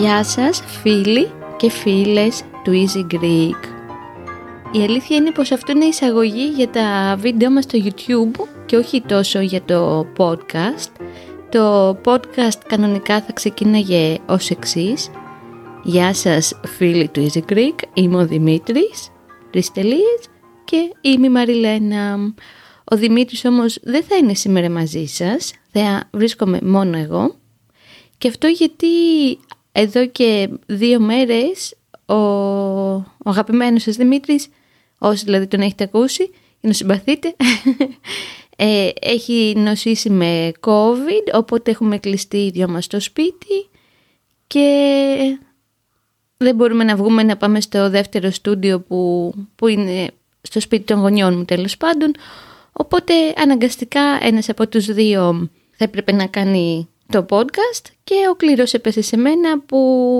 Γεια σας φίλοι και φίλες του Easy Greek. Η αλήθεια είναι πως αυτό είναι εισαγωγή για τα βίντεο μας στο YouTube και όχι τόσο για το podcast. Το podcast κανονικά θα ξεκίναγε ως εξής. Γεια σας φίλοι του Easy Greek, είμαι ο Δημήτρης, τρεις και είμαι η Μαριλένα. Ο Δημήτρης όμως δεν θα είναι σήμερα μαζί σας, θα βρίσκομαι μόνο εγώ. Και αυτό γιατί εδώ και δύο μέρες ο, ο αγαπημένος σας Δημήτρης, όσοι δηλαδή τον έχετε ακούσει, για να συμπαθείτε, ε, έχει νοσήσει με COVID, οπότε έχουμε κλειστεί οι δυο μας στο σπίτι και δεν μπορούμε να βγούμε να πάμε στο δεύτερο στούντιο που, που είναι στο σπίτι των γονιών μου τέλος πάντων. Οπότε αναγκαστικά ένας από τους δύο θα έπρεπε να κάνει το podcast και ο κλήρος έπεσε σε μένα που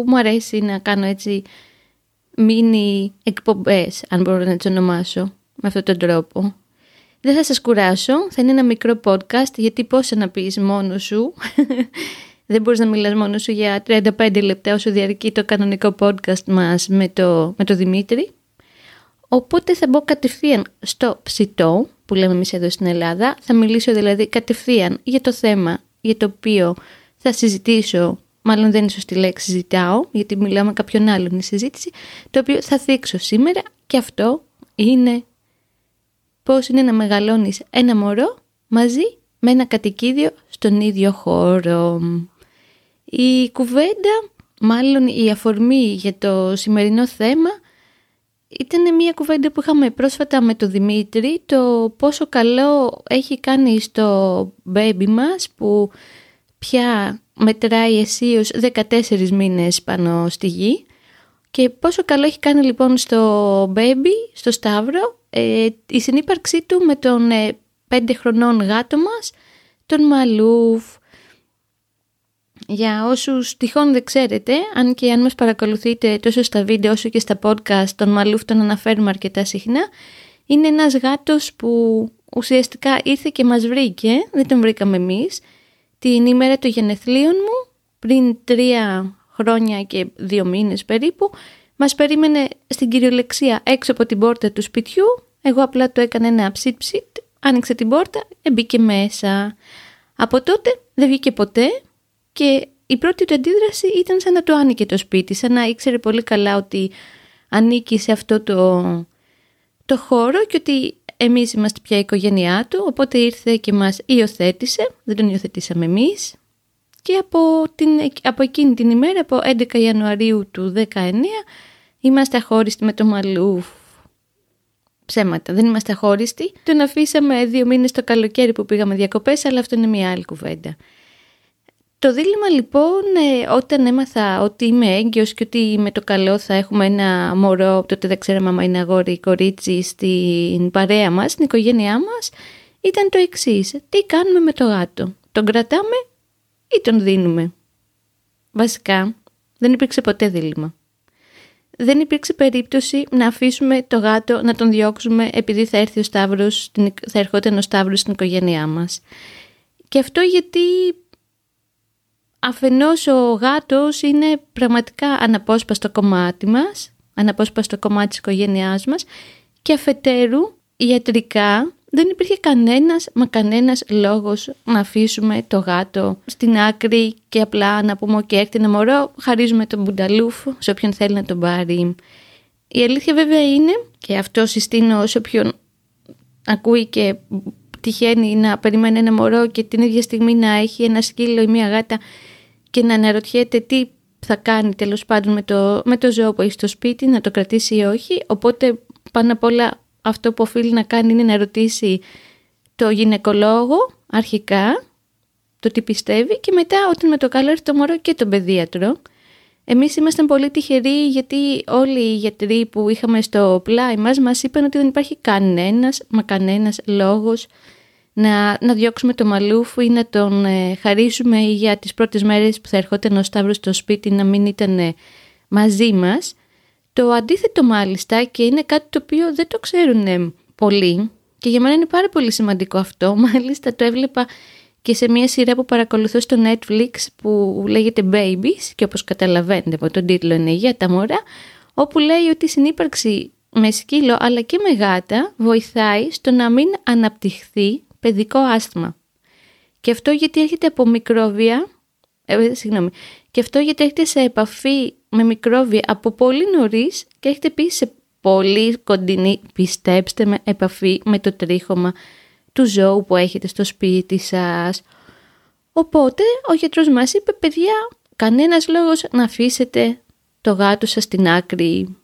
μου αρέσει να κάνω έτσι μίνι εκπομπές, αν μπορώ να τις ονομάσω, με αυτόν τον τρόπο. Δεν θα σας κουράσω, θα είναι ένα μικρό podcast γιατί πώς να πεις μόνος σου. Δεν μπορείς να μιλάς μόνος σου για 35 λεπτά όσο διαρκεί το κανονικό podcast μας με το, με το Δημήτρη. Οπότε θα μπω κατευθείαν στο ψητό που λέμε εμείς εδώ στην Ελλάδα. Θα μιλήσω δηλαδή κατευθείαν για το θέμα για το οποίο θα συζητήσω, μάλλον δεν είναι σωστή λέξη συζητάω, γιατί μιλάω με κάποιον άλλον η συζήτηση, το οποίο θα δείξω σήμερα και αυτό είναι πώς είναι να μεγαλώνεις ένα μωρό μαζί με ένα κατοικίδιο στον ίδιο χώρο. Η κουβέντα, μάλλον η αφορμή για το σημερινό θέμα, ήταν μια κουβέντα που είχαμε πρόσφατα με τον Δημήτρη, το πόσο καλό έχει κάνει στο baby μας που πια μετράει αισίως 14 μήνες πάνω στη γη και πόσο καλό έχει κάνει λοιπόν στο baby, στο Σταύρο, ε, η συνύπαρξή του με τον ε, 5 χρονών γάτο μας, τον Μαλούφ. Για όσους τυχόν δεν ξέρετε, αν και αν μας παρακολουθείτε τόσο στα βίντεο όσο και στα podcast, τον Μαλούφ τον αναφέρουμε αρκετά συχνά, είναι ένας γάτος που ουσιαστικά ήρθε και μας βρήκε, δεν τον βρήκαμε εμείς, την ημέρα των γενεθλίων μου, πριν τρία χρόνια και δύο μήνες περίπου, μας περίμενε στην κυριολεξία έξω από την πόρτα του σπιτιού, εγώ απλά το έκανα ένα ψιτ ψιτ, άνοιξε την πόρτα, μπήκε μέσα. Από τότε δεν βγήκε ποτέ και η πρώτη του αντίδραση ήταν σαν να το άνοιγε το σπίτι, σαν να ήξερε πολύ καλά ότι ανήκει σε αυτό το, το χώρο και ότι εμείς είμαστε πια η οικογένειά του, οπότε ήρθε και μας υιοθέτησε, δεν τον υιοθετήσαμε εμείς. Και από, την, από εκείνη την ημέρα, από 11 Ιανουαρίου του 19, είμαστε αχώριστοι με το Μαλούφ. Ψέματα, δεν είμαστε αχώριστοι. Τον αφήσαμε δύο μήνες το καλοκαίρι που πήγαμε διακοπές, αλλά αυτό είναι μια άλλη κουβέντα. Το δίλημα λοιπόν ε, όταν έμαθα ότι είμαι έγκυος και ότι με το καλό θα έχουμε ένα μωρό, τότε δεν ξέραμε αν είναι αγόρι ή κορίτσι στην παρέα μας, στην οικογένειά μας, ήταν το εξής. Τι κάνουμε με το γάτο; Τον κρατάμε ή τον δίνουμε. Βασικά δεν υπήρξε ποτέ δίλημα. Δεν υπήρξε περίπτωση να αφήσουμε το γάτο να τον διώξουμε επειδή θα έρθει ο Σταύρος, θα ερχόταν ο Σταύρος στην οικογένειά μας. Και αυτό γιατί αφενός ο γάτος είναι πραγματικά αναπόσπαστο κομμάτι μας, αναπόσπαστο κομμάτι της οικογένειάς μας και αφετέρου ιατρικά δεν υπήρχε κανένας μα κανένας λόγος να αφήσουμε το γάτο στην άκρη και απλά να πούμε και έρθει ένα μωρό, χαρίζουμε τον μπουνταλούφ σε όποιον θέλει να τον πάρει. Η αλήθεια βέβαια είναι, και αυτό συστήνω σε όποιον ακούει και τυχαίνει να περιμένει ένα μωρό και την ίδια στιγμή να έχει ένα σκύλο ή μια γάτα και να αναρωτιέται τι θα κάνει τέλος πάντων με το, με το ζώο που έχει στο σπίτι, να το κρατήσει ή όχι. Οπότε πάνω απ' όλα αυτό που οφείλει να κάνει είναι να ρωτήσει το γυναικολόγο αρχικά, το τι πιστεύει και μετά όταν με το καλό έρθει το μωρό και τον παιδίατρο. Εμείς ήμασταν πολύ τυχεροί γιατί όλοι οι γιατροί που είχαμε στο πλάι μας μας είπαν ότι δεν υπάρχει κανένας μα κανένας λόγος να, να διώξουμε το Μαλούφ ή να τον ε, χαρίσουμε για τις πρώτες μέρες που θα ερχόταν ο Σταύρος στο σπίτι να μην ήταν ε, μαζί μας. Το αντίθετο μάλιστα και είναι κάτι το οποίο δεν το ξέρουν ε, πολλοί και για μένα είναι πάρα πολύ σημαντικό αυτό. Μάλιστα το έβλεπα και σε μια σειρά που παρακολουθώ στο Netflix που λέγεται Babies και όπως καταλαβαίνετε από τον τίτλο είναι για τα μωρά όπου λέει ότι η συνύπαρξη με σκύλο αλλά και με γάτα βοηθάει στο να μην αναπτυχθεί παιδικό άσθμα. Και αυτό γιατί έρχεται από μικρόβια, ε, συγγνώμη, και αυτό γιατί έρχεται σε επαφή με μικρόβια από πολύ νωρίς και έχετε επίση σε πολύ κοντινή, πιστέψτε με, επαφή με το τρίχωμα του ζώου που έχετε στο σπίτι σας. Οπότε ο γιατρός μας είπε, παιδιά, κανένας λόγος να αφήσετε το γάτο σας στην άκρη.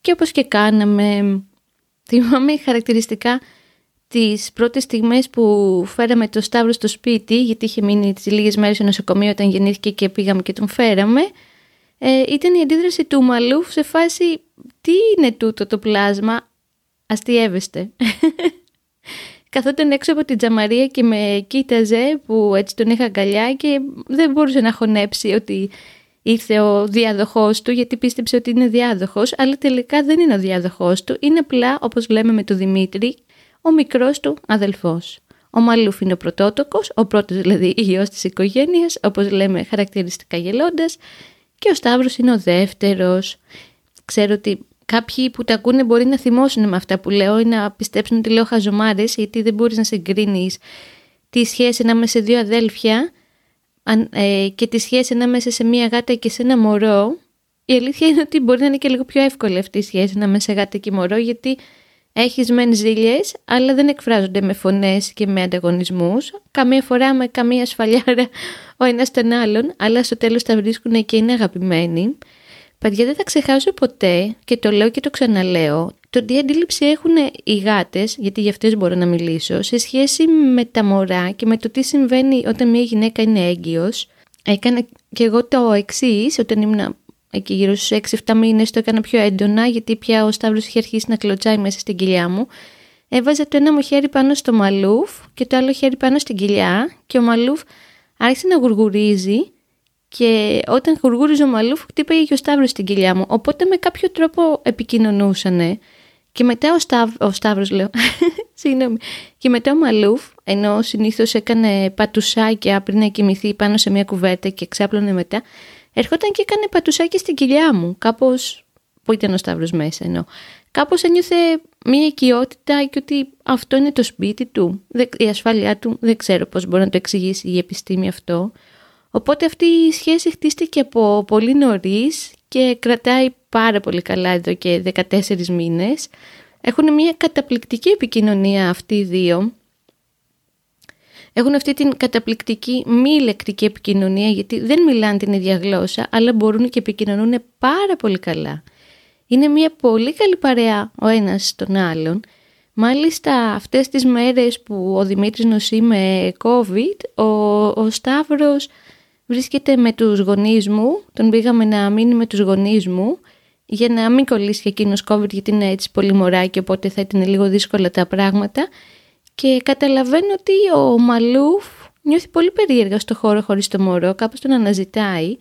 Και όπως και κάναμε, θυμάμαι χαρακτηριστικά τις πρώτες στιγμές που φέραμε το Σταύρο στο σπίτι, γιατί είχε μείνει τις λίγες μέρες στο νοσοκομείο όταν γεννήθηκε και πήγαμε και τον φέραμε, ε, ήταν η αντίδραση του Μαλούφ σε φάση «Τι είναι τούτο το πλάσμα, αστείευεστε». Καθόταν έξω από την τζαμαρία και με κοίταζε που έτσι τον είχα αγκαλιά και δεν μπορούσε να χωνέψει ότι ήρθε ο διάδοχός του γιατί πίστεψε ότι είναι διάδοχος αλλά τελικά δεν είναι ο διάδοχός του, είναι απλά όπως λέμε με τον Δημήτρη ο μικρός του αδελφός. Ο Μαλούφ είναι ο πρωτότοκος, ο πρώτος δηλαδή γιος της οικογένειας, όπως λέμε χαρακτηριστικά γελώντας, και ο Σταύρος είναι ο δεύτερος. Ξέρω ότι κάποιοι που τα ακούνε μπορεί να θυμώσουν με αυτά που λέω ή να πιστέψουν ότι λέω χαζομάρες, γιατί δεν μπορείς να συγκρίνεις τη σχέση ανάμεσα σε δύο αδέλφια ε, και τη σχέση ανάμεσα σε μία γάτα και σε ένα μωρό. Η αλήθεια είναι ότι μπορεί να είναι και λίγο πιο εύκολη αυτή η σχέση ανάμεσα σε γάτα και μωρό, γιατί έχεις μεν ζήλιες, αλλά δεν εκφράζονται με φωνές και με ανταγωνισμούς. Καμία φορά με καμία σφαλιάρα ο ένας τον άλλον, αλλά στο τέλος τα βρίσκουν και είναι αγαπημένοι. Παιδιά δεν θα ξεχάσω ποτέ και το λέω και το ξαναλέω το τι αντίληψη έχουν οι γάτες, γιατί για αυτές μπορώ να μιλήσω, σε σχέση με τα μωρά και με το τι συμβαίνει όταν μια γυναίκα είναι έγκυος. Έκανα και εγώ το εξής όταν ήμουν εκεί γύρω στους 6-7 μήνες το έκανα πιο έντονα γιατί πια ο Σταύρος είχε αρχίσει να κλωτσάει μέσα στην κοιλιά μου. Έβαζα το ένα μου χέρι πάνω στο μαλούφ και το άλλο χέρι πάνω στην κοιλιά και ο μαλούφ άρχισε να γουργουρίζει και όταν γουργούριζε ο μαλούφ χτύπαγε και ο Σταύρος στην κοιλιά μου. Οπότε με κάποιο τρόπο επικοινωνούσανε. Και μετά ο, Σταύ, ο Σταύρος λέω, συγγνώμη, και μετά ο Μαλούφ, ενώ συνήθως έκανε πατουσάκια πριν να κοιμηθεί πάνω σε μια κουβέρτα και ξάπλωνε μετά, ερχόταν και έκανε πατουσάκι στην κοιλιά μου, κάπως, που ήταν ο Σταύρος μέσα ενώ, κάπως ένιωθε μια οικειότητα και ότι αυτό είναι το σπίτι του, η ασφάλειά του, δεν ξέρω πώς μπορεί να το εξηγήσει η επιστήμη αυτό. Οπότε αυτή η σχέση χτίστηκε από πολύ νωρίς και κρατάει πάρα πολύ καλά εδώ και 14 μήνες. Έχουν μια καταπληκτική επικοινωνία αυτοί οι δύο έχουν αυτή την καταπληκτική μη λεκτική επικοινωνία γιατί δεν μιλάνε την ίδια γλώσσα αλλά μπορούν και επικοινωνούν πάρα πολύ καλά. Είναι μια πολύ καλή παρέα ο ένας τον άλλον. Μάλιστα αυτές τις μέρες που ο Δημήτρης νοσεί με COVID, ο, ο Σταύρος βρίσκεται με τους γονείς μου, τον πήγαμε να μείνει με τους γονείς μου για να μην κολλήσει και εκείνος COVID γιατί είναι έτσι πολύ μωράκι οπότε θα ήταν λίγο δύσκολα τα πράγματα και καταλαβαίνω ότι ο Μαλούφ νιώθει πολύ περίεργα στο χώρο χωρίς το μωρό, κάπως τον αναζητάει.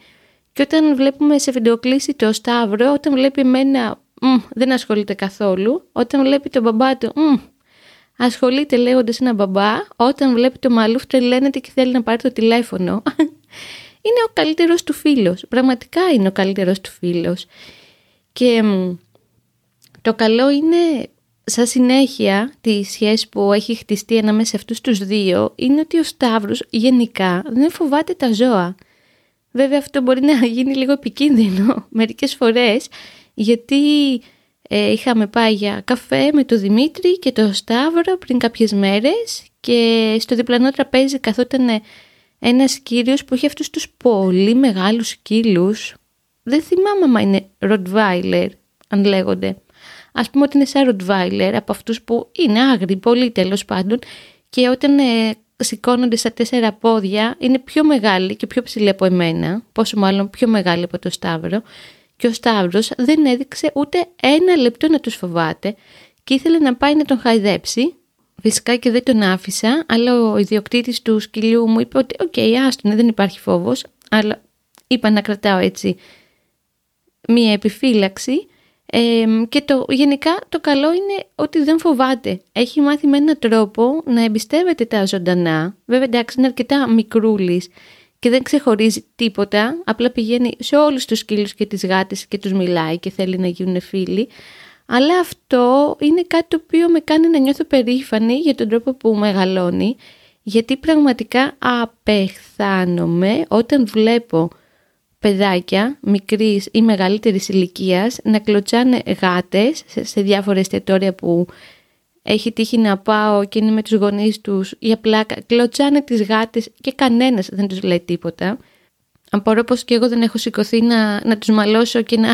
Και όταν βλέπουμε σε βιντεοκλήση το Σταύρο, όταν βλέπει εμένα δεν ασχολείται καθόλου. Όταν βλέπει τον μπαμπά του, μ, ασχολείται λέγοντας ένα μπαμπά. Όταν βλέπει το Μαλούφ τρελαίνεται και θέλει να πάρει το τηλέφωνο. είναι ο καλύτερος του φίλος. Πραγματικά είναι ο καλύτερος του φίλος. Και το καλό είναι Σαν συνέχεια τη σχέση που έχει χτιστεί ανάμεσα σε αυτούς τους δύο είναι ότι ο Σταύρος γενικά δεν φοβάται τα ζώα. Βέβαια αυτό μπορεί να γίνει λίγο επικίνδυνο μερικές φορές γιατί ε, είχαμε πάει για καφέ με τον Δημήτρη και τον Σταύρο πριν κάποιες μέρες και στο διπλανό τραπέζι καθόταν ένας κύριος που είχε αυτούς τους πολύ μεγάλους σκύλους. Δεν θυμάμαι αν είναι Rottweiler αν λέγονται ας πούμε ότι είναι σαν Rottweiler από αυτούς που είναι άγριοι, πολύ τέλος πάντων, και όταν ε, σηκώνονται στα τέσσερα πόδια είναι πιο μεγάλοι και πιο ψηλοί από εμένα, πόσο μάλλον πιο μεγάλοι από το Σταύρο. Και ο Σταύρος δεν έδειξε ούτε ένα λεπτό να τους φοβάται και ήθελε να πάει να τον χαϊδέψει. φυσικά και δεν τον άφησα, αλλά ο ιδιοκτήτης του σκυλιού μου είπε ότι «OK, okay, άστον, δεν υπάρχει φόβος», αλλά είπα να κρατάω έτσι μία επιφύλαξη και το, γενικά το καλό είναι ότι δεν φοβάται. Έχει μάθει με έναν τρόπο να εμπιστεύεται τα ζωντανά. Βέβαια εντάξει είναι αρκετά μικρούλης και δεν ξεχωρίζει τίποτα. Απλά πηγαίνει σε όλους τους σκύλους και τις γάτες και τους μιλάει και θέλει να γίνουν φίλοι. Αλλά αυτό είναι κάτι το οποίο με κάνει να νιώθω περήφανη για τον τρόπο που μεγαλώνει. Γιατί πραγματικά απεχθάνομαι όταν βλέπω παιδάκια μικρής ή μεγαλύτερης ηλικίας να κλωτσάνε γάτες σε διάφορα εστιατόρια που έχει τύχει να πάω και είναι με τους γονείς τους για πλάκα, κλωτσάνε τις γάτες και κανένας δεν τους λέει τίποτα. Απορώ πως και εγώ δεν έχω σηκωθεί να, να τους μαλώσω και να...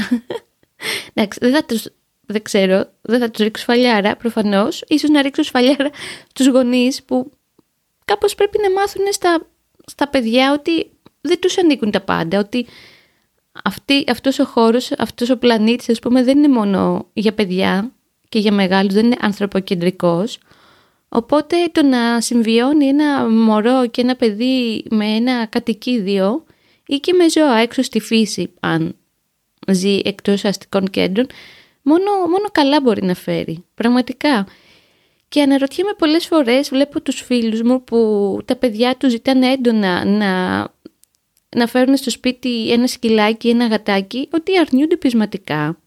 Εντάξει, δεν θα τους... Δεν ξέρω, δεν θα τους ρίξω σφαλιάρα προφανώς, ίσως να ρίξω σφαλιάρα τους γονείς που κάπως πρέπει να μάθουν στα, στα παιδιά ότι δεν τους ανήκουν τα πάντα, ότι αυτή, αυτός ο χώρος, αυτός ο πλανήτης, ας πούμε, δεν είναι μόνο για παιδιά και για μεγάλους, δεν είναι ανθρωποκεντρικός. Οπότε το να συμβιώνει ένα μωρό και ένα παιδί με ένα κατοικίδιο ή και με ζώα έξω στη φύση, αν ζει εκτός αστικών κέντρων, μόνο, μόνο καλά μπορεί να φέρει, πραγματικά. Και αναρωτιέμαι πολλές φορές, βλέπω τους φίλους μου που τα παιδιά τους ζητάνε έντονα να να φέρουν στο σπίτι ένα σκυλάκι, ένα γατάκι, ότι αρνιούνται πεισματικά.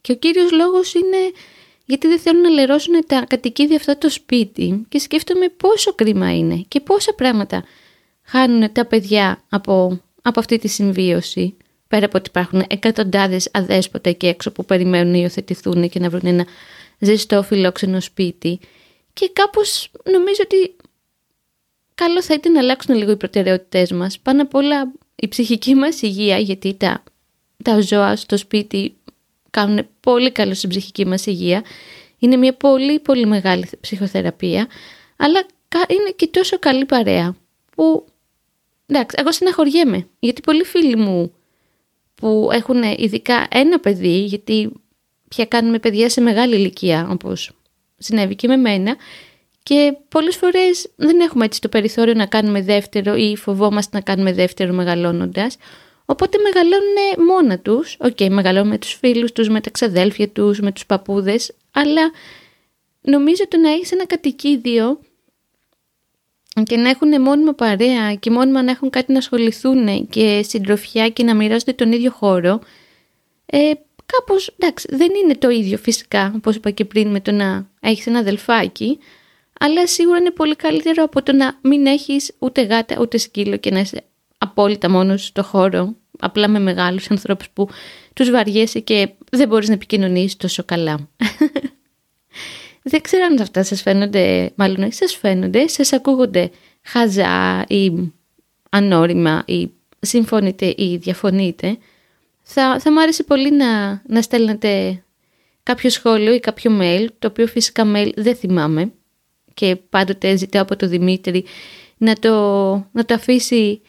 Και ο κύριος λόγος είναι γιατί δεν θέλουν να λερώσουν τα κατοικίδια αυτά το σπίτι και σκέφτομαι πόσο κρίμα είναι και πόσα πράγματα χάνουν τα παιδιά από, από αυτή τη συμβίωση. Πέρα από ότι υπάρχουν εκατοντάδες αδέσποτα εκεί έξω που περιμένουν να υιοθετηθούν και να βρουν ένα ζεστό φιλόξενο σπίτι. Και κάπως νομίζω ότι καλό θα ήταν να αλλάξουν λίγο οι προτεραιότητές μας. Πάνω απ' όλα η ψυχική μας υγεία, γιατί τα, τα ζώα στο σπίτι κάνουν πολύ καλό στην ψυχική μας υγεία, είναι μια πολύ πολύ μεγάλη ψυχοθεραπεία, αλλά είναι και τόσο καλή παρέα που, εντάξει, εγώ στεναχωριέμαι, γιατί πολλοί φίλοι μου που έχουν ειδικά ένα παιδί, γιατί πια κάνουμε παιδιά σε μεγάλη ηλικία, όπως συνέβη και με μένα, και πολλές φορές δεν έχουμε έτσι το περιθώριο να κάνουμε δεύτερο ή φοβόμαστε να κάνουμε δεύτερο μεγαλώνοντας. Οπότε μεγαλώνουν μόνα τους. OK, okay, μεγαλώνουν με τους φίλους τους, με τα ξαδέλφια τους, με τους παππούδες. Αλλά νομίζω ότι να έχεις ένα κατοικίδιο και να έχουν μόνιμα παρέα και μόνιμα να έχουν κάτι να ασχοληθούν και συντροφιά και να μοιράζονται τον ίδιο χώρο, ε, κάπως, εντάξει, δεν είναι το ίδιο φυσικά, όπως είπα και πριν με το να έχεις ένα αδελφάκι, αλλά σίγουρα είναι πολύ καλύτερο από το να μην έχεις ούτε γάτα ούτε σκύλο και να είσαι απόλυτα μόνος στο χώρο, απλά με μεγάλους ανθρώπους που τους βαριέσαι και δεν μπορείς να επικοινωνείς τόσο καλά. δεν ξέρω αν αυτά σας φαίνονται, μάλλον σας φαίνονται, σας ακούγονται χαζά ή ανώριμα ή συμφωνείτε ή διαφωνείτε. Θα, θα μου άρεσε πολύ να, να στέλνετε κάποιο σχόλιο ή κάποιο mail, το οποίο φυσικά mail δεν θυμάμαι και πάντοτε ζητάω από τον Δημήτρη να το, να το αφήσει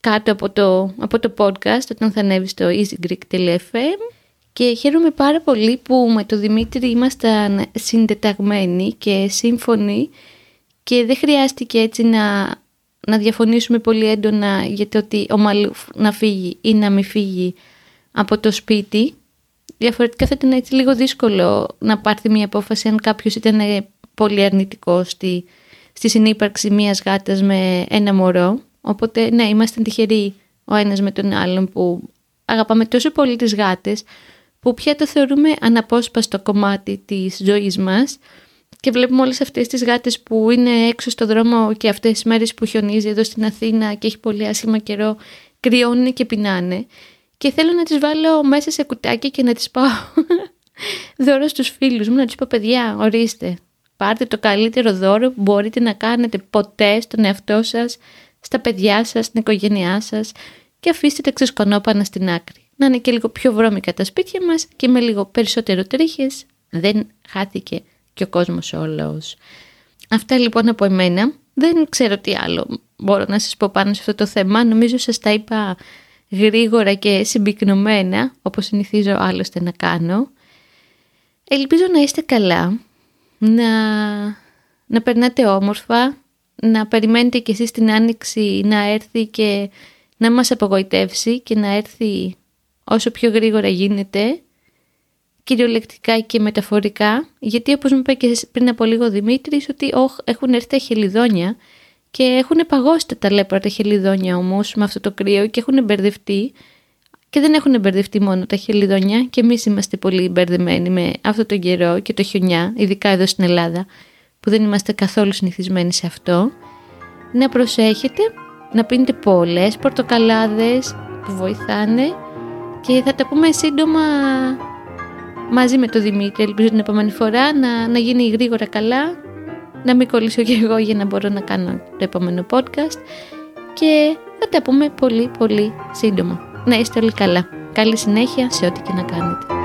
κάτω από το, από το podcast όταν θα ανέβει στο easygreek.fm και χαίρομαι πάρα πολύ που με τον Δημήτρη ήμασταν συντεταγμένοι και σύμφωνοι και δεν χρειάστηκε έτσι να, να διαφωνήσουμε πολύ έντονα για το ότι ο Μαλούφ να φύγει ή να μην φύγει από το σπίτι. Διαφορετικά θα ήταν έτσι λίγο δύσκολο να πάρθει μια απόφαση αν κάποιος ήταν πολύ αρνητικό στη, στη συνύπαρξη μιας γάτας με ένα μωρό. Οπότε ναι, είμαστε τυχεροί ο ένας με τον άλλον που αγαπάμε τόσο πολύ τις γάτες που πια το θεωρούμε αναπόσπαστο κομμάτι της ζωής μας. Και βλέπουμε όλες αυτές τις γάτες που είναι έξω στο δρόμο και αυτές τις μέρες που χιονίζει εδώ στην Αθήνα και έχει πολύ άσχημα καιρό κρυώνουν και πεινάνε. Και θέλω να τις βάλω μέσα σε κουτάκι και να τις πάω δώρο στους φίλους μου, να τους πω παιδιά ορίστε Πάρτε το καλύτερο δώρο που μπορείτε να κάνετε ποτέ στον εαυτό σας, στα παιδιά σας, στην οικογένειά σας και αφήστε τα ξεσκονόπανα στην άκρη. Να είναι και λίγο πιο βρώμικα τα σπίτια μας και με λίγο περισσότερο τρίχες δεν χάθηκε και ο κόσμος όλος. Αυτά λοιπόν από εμένα. Δεν ξέρω τι άλλο μπορώ να σας πω πάνω σε αυτό το θέμα. Νομίζω σας τα είπα γρήγορα και συμπυκνωμένα, όπως συνηθίζω άλλωστε να κάνω. Ελπίζω να είστε καλά, να, να περνάτε όμορφα, να περιμένετε κι εσείς την άνοιξη να έρθει και να μας απογοητεύσει και να έρθει όσο πιο γρήγορα γίνεται, κυριολεκτικά και μεταφορικά, γιατί όπως μου είπε και πριν από λίγο Δημήτρης, ότι έχουν έρθει τα χελιδόνια και έχουν παγώσει τα ταλέπωρα τα χελιδόνια όμως με αυτό το κρύο και έχουν μπερδευτεί και δεν έχουν μπερδευτεί μόνο τα χελιδόνια και εμείς είμαστε πολύ μπερδεμένοι με αυτό το καιρό και το χιονιά, ειδικά εδώ στην Ελλάδα που δεν είμαστε καθόλου συνηθισμένοι σε αυτό. Να προσέχετε, να πίνετε πολλές πορτοκαλάδες που βοηθάνε και θα τα πούμε σύντομα μαζί με τον Δημήτρη. Ελπίζω την επόμενη φορά να, να γίνει γρήγορα καλά, να μην κολλήσω και εγώ για να μπορώ να κάνω το επόμενο podcast και θα τα πούμε πολύ πολύ σύντομα. Να είστε όλοι καλά. Καλή συνέχεια σε ό,τι και να κάνετε.